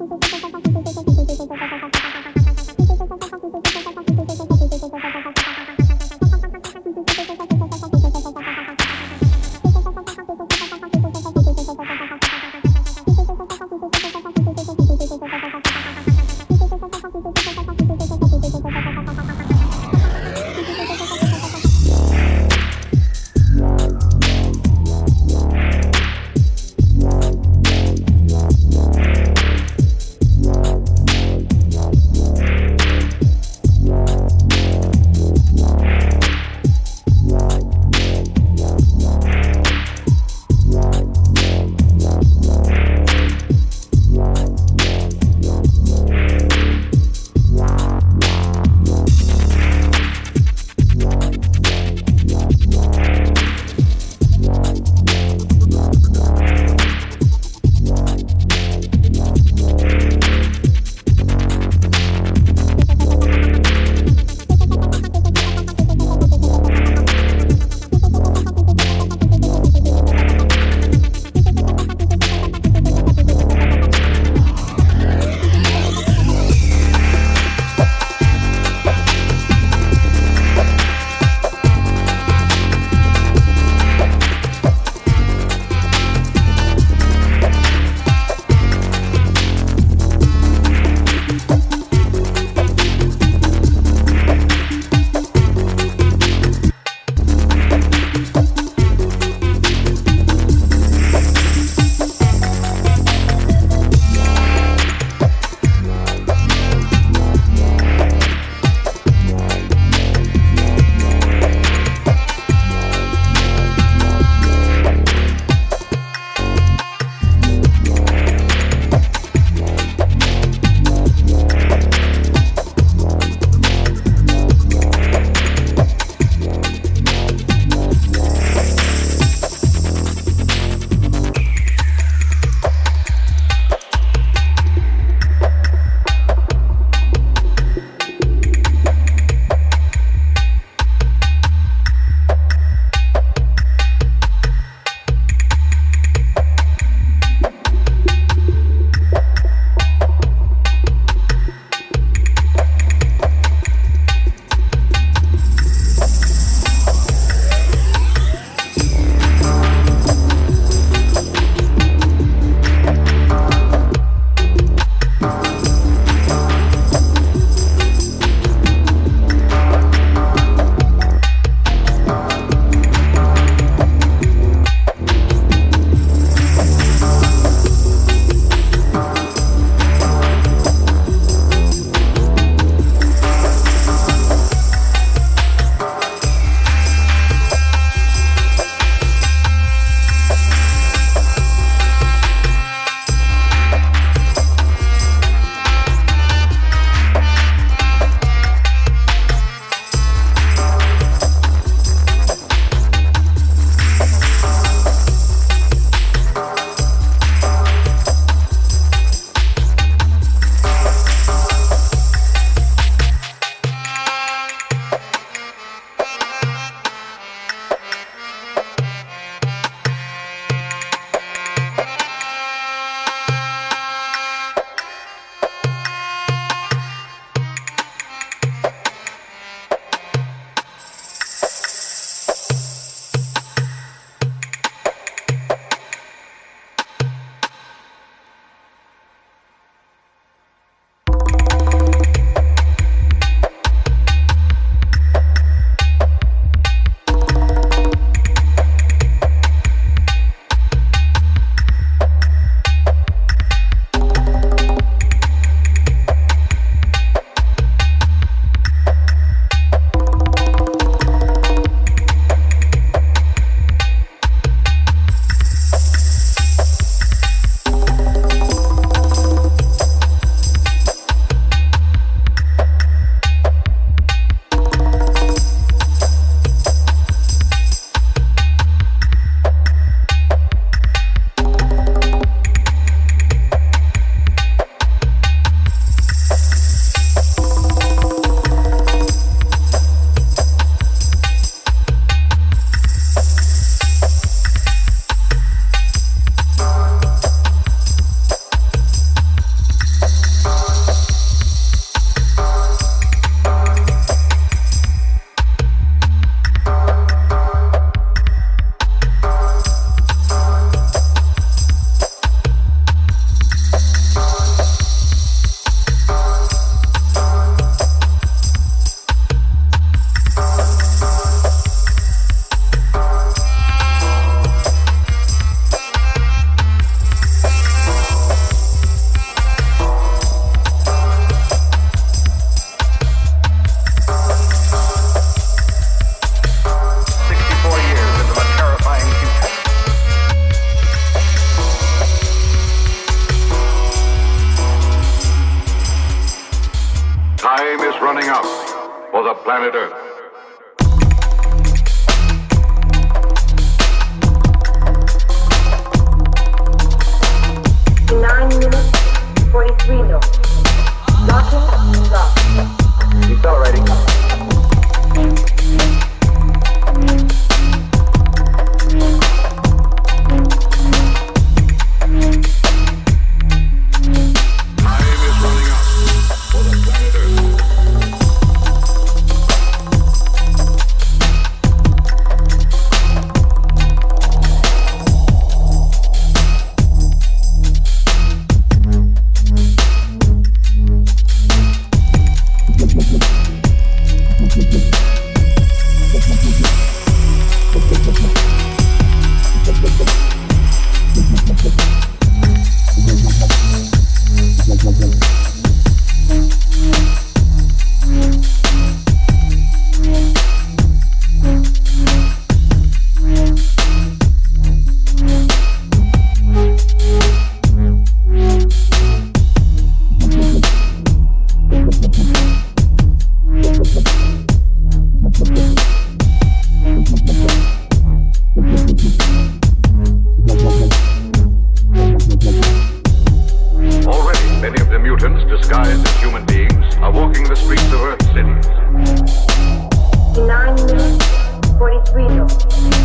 ハハハハ disguised as human beings are walking the streets of Earth City. Nine minutes, 43.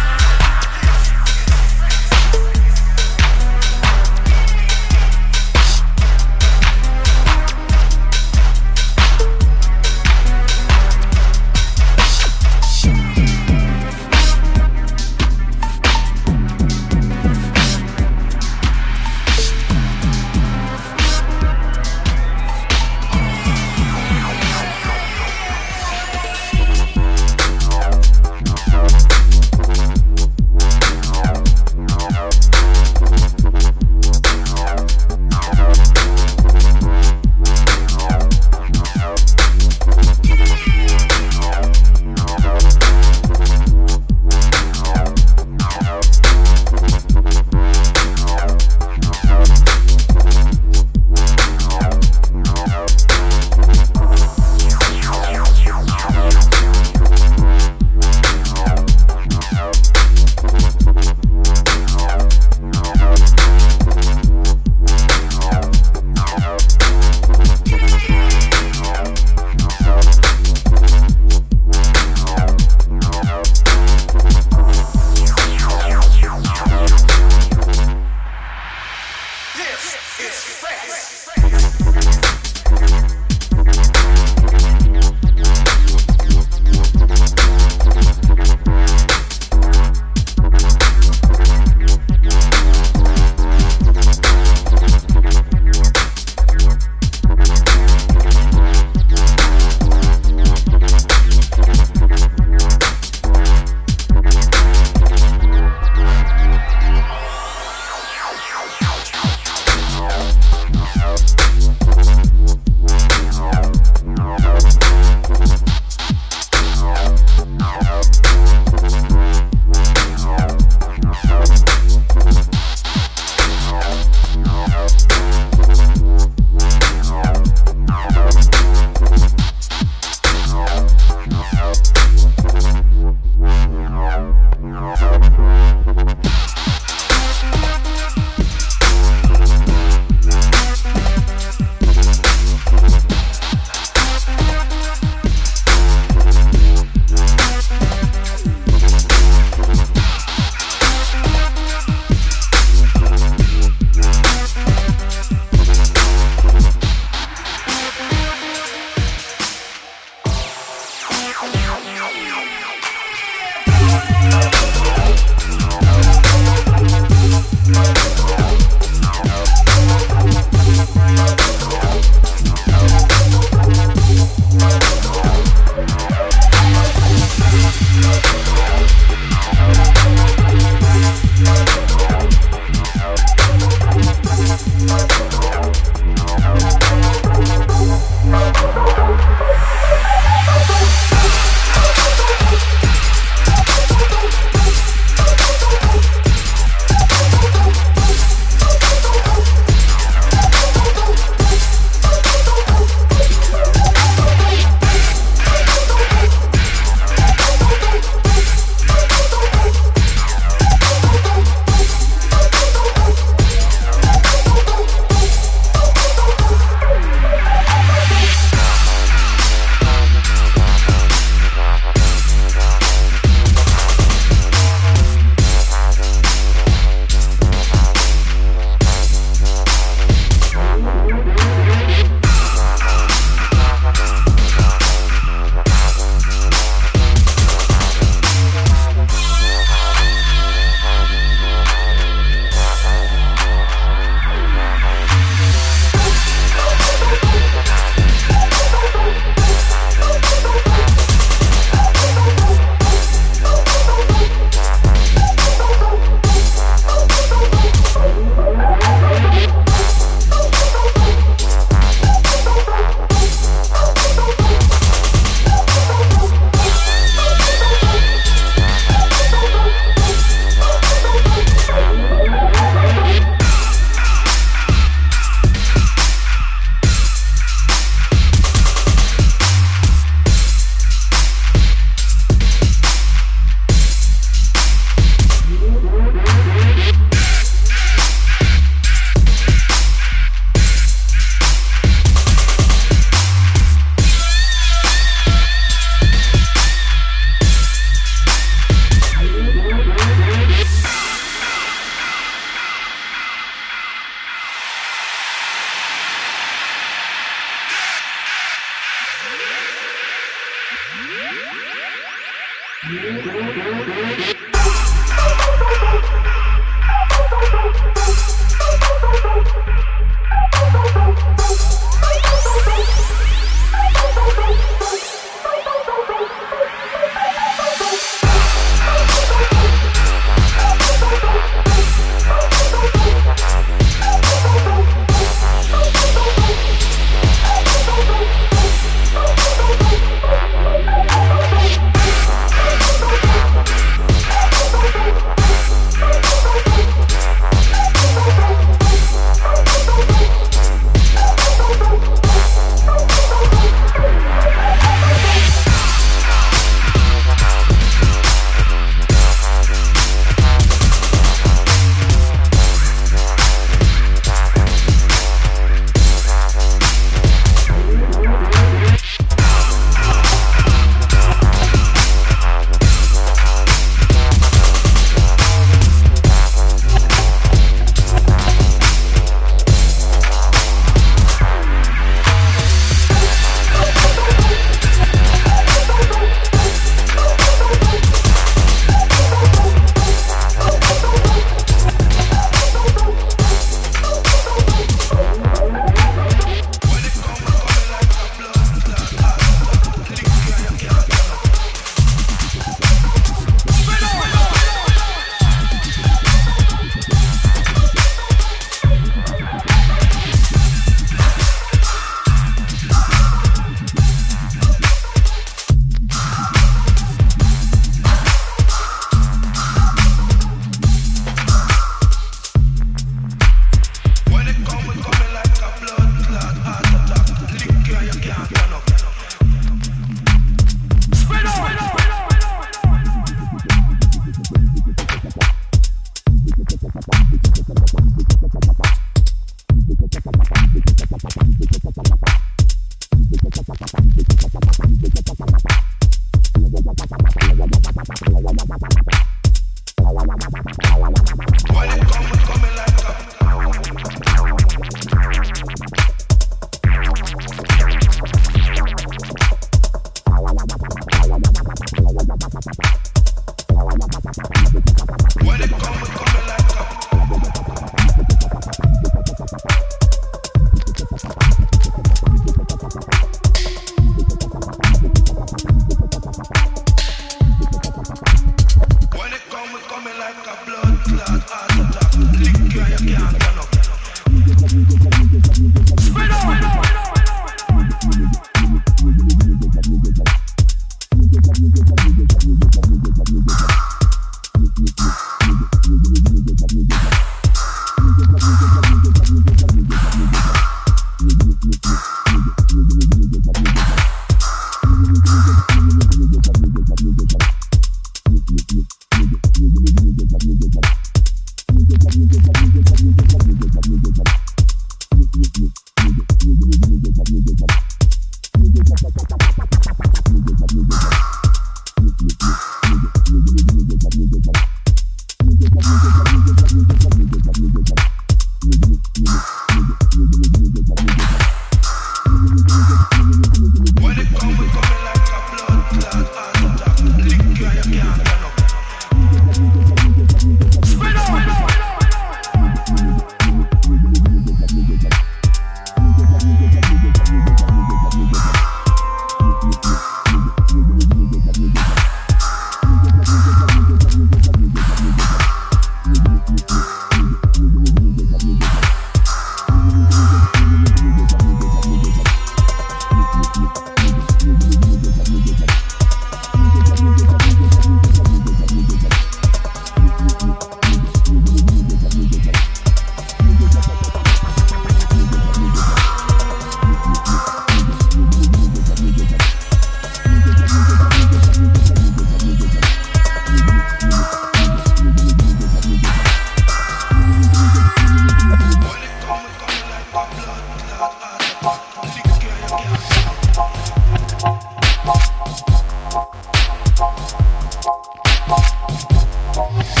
Thank